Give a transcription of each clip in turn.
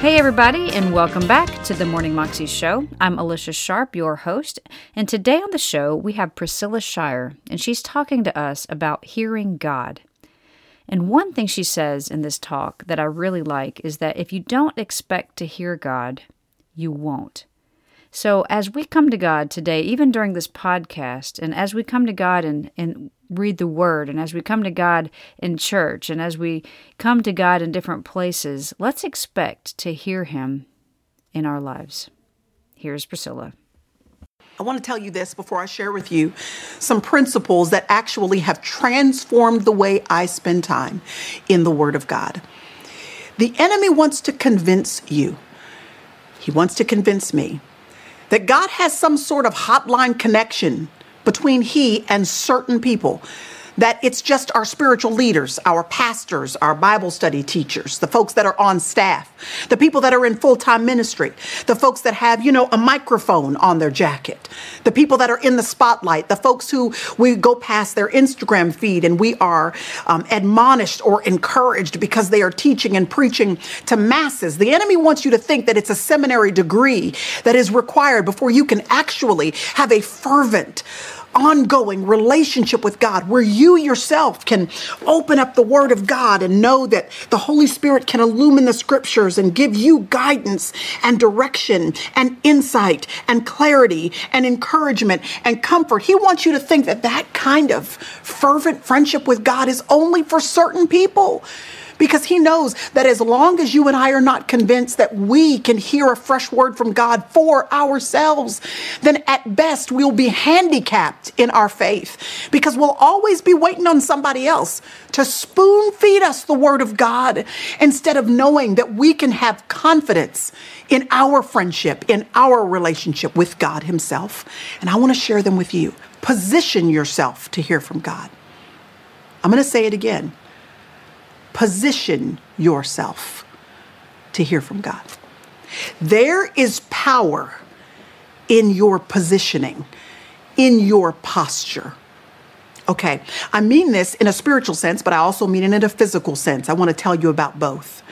Hey, everybody, and welcome back to the Morning Moxie Show. I'm Alicia Sharpe, your host, and today on the show we have Priscilla Shirer, and she's talking to us about hearing God. And one thing she says in this talk that I really like is that if you don't expect to hear God, you won't. So, as we come to God today, even during this podcast, and as we come to God and, and read the Word, and as we come to God in church, and as we come to God in different places, let's expect to hear Him in our lives. Here's Priscilla. I want to tell you this before I share with you some principles that actually have transformed the way I spend time in the Word of God. The enemy wants to convince you, he wants to convince me that God has some sort of hotline connection between he and certain people that it's just our spiritual leaders, our pastors, our Bible study teachers, the folks that are on staff, the people that are in full time ministry, the folks that have, you know, a microphone on their jacket, the people that are in the spotlight, the folks who we go past their Instagram feed and we are um, admonished or encouraged because they are teaching and preaching to masses. The enemy wants you to think that it's a seminary degree that is required before you can actually have a fervent, ongoing relationship with God where you yourself can open up the Word of God and know that the Holy Spirit can illumine the scriptures and give you guidance and direction and insight and clarity and encouragement and comfort. He wants you to think that that kind of fervent friendship with God is only for certain people because he knows that as long as you and I are not convinced that we can hear a fresh word from God for ourselves, then at best we'll be handicapped in our faith because we'll always be waiting on somebody else to spoon feed us the word of God instead of knowing that we can have confidence in our friendship, in our relationship with God Himself. And I want to share them with you. Position yourself to hear from God. I'm going to say it again position yourself to hear from God. There is power in your positioning, in your posture. Okay, I mean this in a spiritual sense, but I also mean it in a physical sense. I want to tell you about both.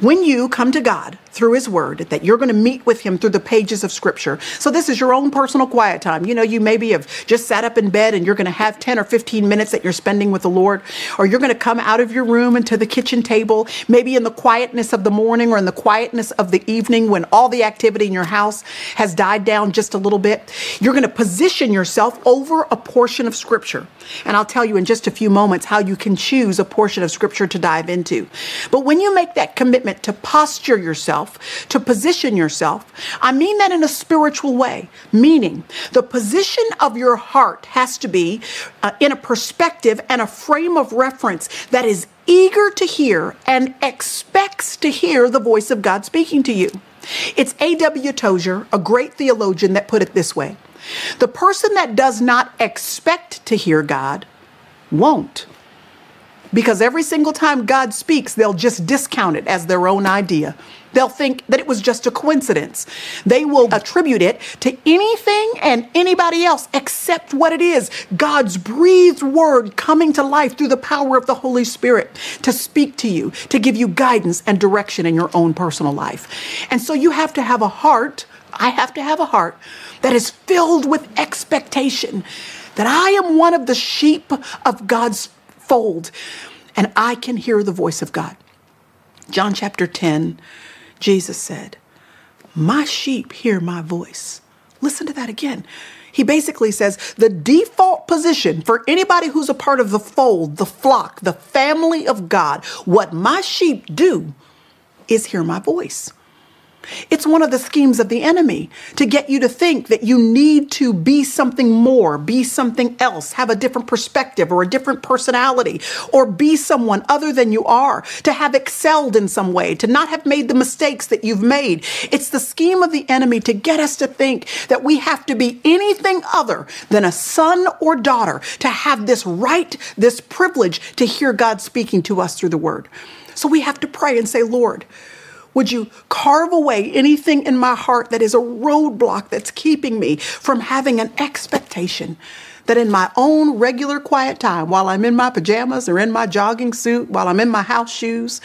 When you come to God through His Word, that you're going to meet with Him through the pages of Scripture. So this is your own personal quiet time. You know, you maybe have just sat up in bed and you're going to have 10 or 15 minutes that you're spending with the Lord, or you're going to come out of your room into the kitchen table, maybe in the quietness of the morning or in the quietness of the evening when all the activity in your house has died down just a little bit. You're going to position yourself over a portion of Scripture. And I'll tell you in just a few moments how you can choose a portion of Scripture to dive into. But when you make that commitment to posture yourself, to position yourself. I mean that in a spiritual way, meaning the position of your heart has to be uh, in a perspective and a frame of reference that is eager to hear and expects to hear the voice of God speaking to you. It's A.W. Tozer, a great theologian, that put it this way The person that does not expect to hear God won't. Because every single time God speaks, they'll just discount it as their own idea. They'll think that it was just a coincidence. They will attribute it to anything and anybody else except what it is God's breathed word coming to life through the power of the Holy Spirit to speak to you, to give you guidance and direction in your own personal life. And so you have to have a heart, I have to have a heart that is filled with expectation that I am one of the sheep of God's fold, and I can hear the voice of God. John chapter 10, Jesus said, My sheep hear my voice. Listen to that again. He basically says the default position for anybody who's a part of the fold, the flock, the family of God, what my sheep do is hear my voice. It's one of the schemes of the enemy to get you to think that you need to be something more, be something else, have a different perspective or a different personality, or be someone other than you are, to have excelled in some way, to not have made the mistakes that you've made. It's the scheme of the enemy to get us to think that we have to be anything other than a son or daughter to have this right, this privilege to hear God speaking to us through the word. So we have to pray and say, Lord, would you carve away anything in my heart that is a roadblock that's keeping me from having an expectation that in my own regular quiet time, while I'm in my pajamas or in my jogging suit, while I'm in my house shoes,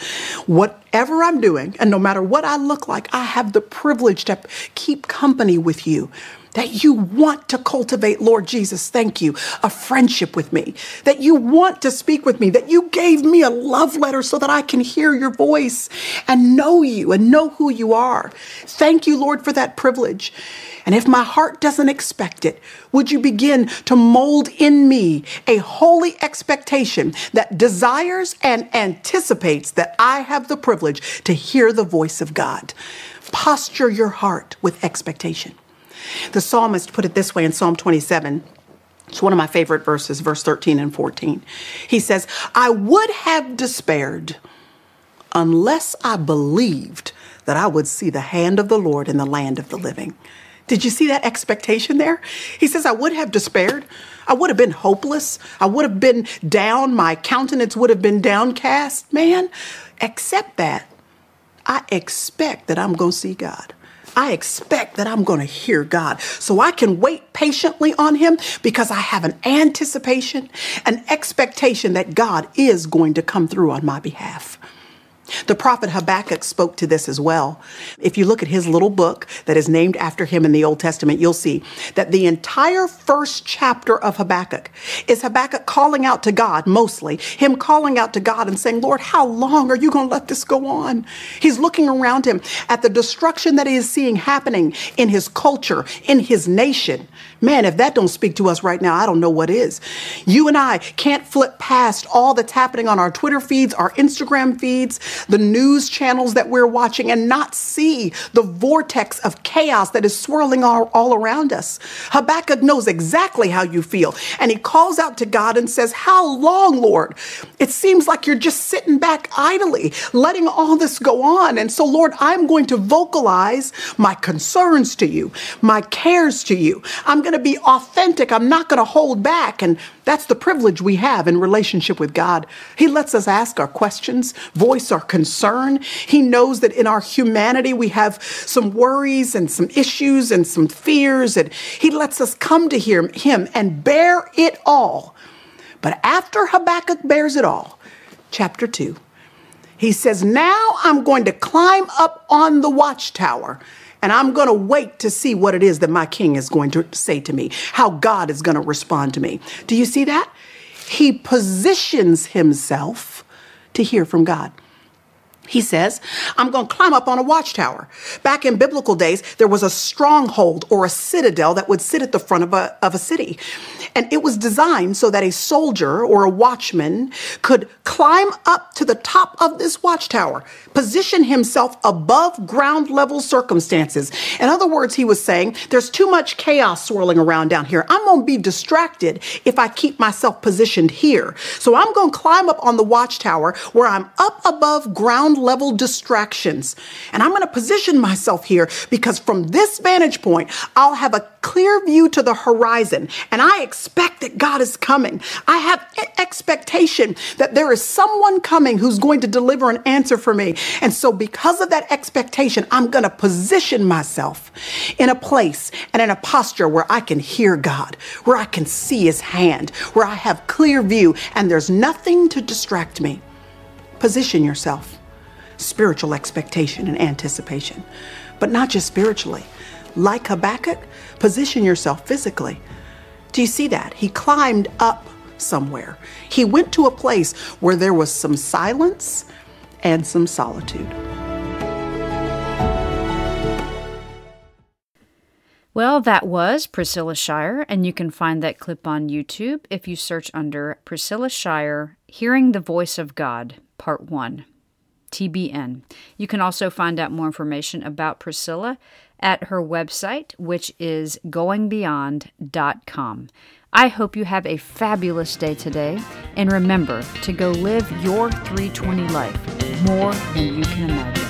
whatever I'm doing, and no matter what I look like, I have the privilege to keep company with you that you want to cultivate, Lord Jesus, thank you, a friendship with me, that you want to speak with me, that you gave me a love letter so that I can hear your voice and know you and know who you are. Thank you, Lord, for that privilege. And if my heart doesn't expect it, would you begin to mold in me a holy expectation that desires and anticipates that I have the privilege to hear the voice of God? Posture your heart with expectation. The psalmist put it this way in Psalm 27. It's one of my favorite verses, verse 13 and 14. He says, I would have despaired unless I believed that I would see the hand of the Lord in the land of the living. Did you see that expectation there? He says, I would have despaired. I would have been hopeless. I would have been down. My countenance would have been downcast. Man, except that I expect that I'm going to see God. I expect that I'm going to hear God. So I can wait patiently on Him because I have an anticipation, an expectation that God is going to come through on my behalf. The prophet Habakkuk spoke to this as well. If you look at his little book that is named after him in the Old Testament, you'll see that the entire first chapter of Habakkuk is Habakkuk calling out to God, mostly, him calling out to God and saying, Lord, how long are you going to let this go on? He's looking around him at the destruction that he is seeing happening in his culture, in his nation. Man, if that don't speak to us right now, I don't know what is. You and I can't flip past all that's happening on our Twitter feeds, our Instagram feeds, the news channels that we're watching and not see the vortex of chaos that is swirling all, all around us. Habakkuk knows exactly how you feel. And he calls out to God and says, How long, Lord? It seems like you're just sitting back idly, letting all this go on. And so, Lord, I'm going to vocalize my concerns to you, my cares to you. I'm going to be authentic. I'm not going to hold back. And that's the privilege we have in relationship with God. He lets us ask our questions, voice our concern. He knows that in our humanity we have some worries and some issues and some fears, and He lets us come to hear Him and bear it all. But after Habakkuk bears it all, chapter 2, he says, Now I'm going to climb up on the watchtower and I'm going to wait to see what it is that my king is going to say to me, how God is going to respond to me. Do you see that? He positions himself to hear from God. He says, I'm going to climb up on a watchtower. Back in biblical days, there was a stronghold or a citadel that would sit at the front of a, of a city. And it was designed so that a soldier or a watchman could climb up to the top of this watchtower, position himself above ground level circumstances. In other words, he was saying, there's too much chaos swirling around down here. I'm going to be distracted if I keep myself positioned here. So I'm going to climb up on the watchtower where I'm up above ground level distractions. And I'm going to position myself here because from this vantage point, I'll have a clear view to the horizon. And I expect that God is coming. I have expectation that there is someone coming who's going to deliver an answer for me. And so, because of that expectation, I'm going to position myself in a place and in a posture where I can hear God, where I can see his hand, where I have clear view, and there's nothing to distract me. Position yourself spiritual expectation and anticipation, but not just spiritually. Like Habakkuk, position yourself physically. Do you see that? He climbed up somewhere. He went to a place where there was some silence and some solitude. Well, that was Priscilla Shirer, and you can find that clip on YouTube if you search under Priscilla Shirer Hearing the Voice of God, Part 1. TBN. You can also find out more information about Priscilla at her website, which is goingbeyond.com. I hope you have a fabulous day today, and remember to go live your 320 life more than you can imagine.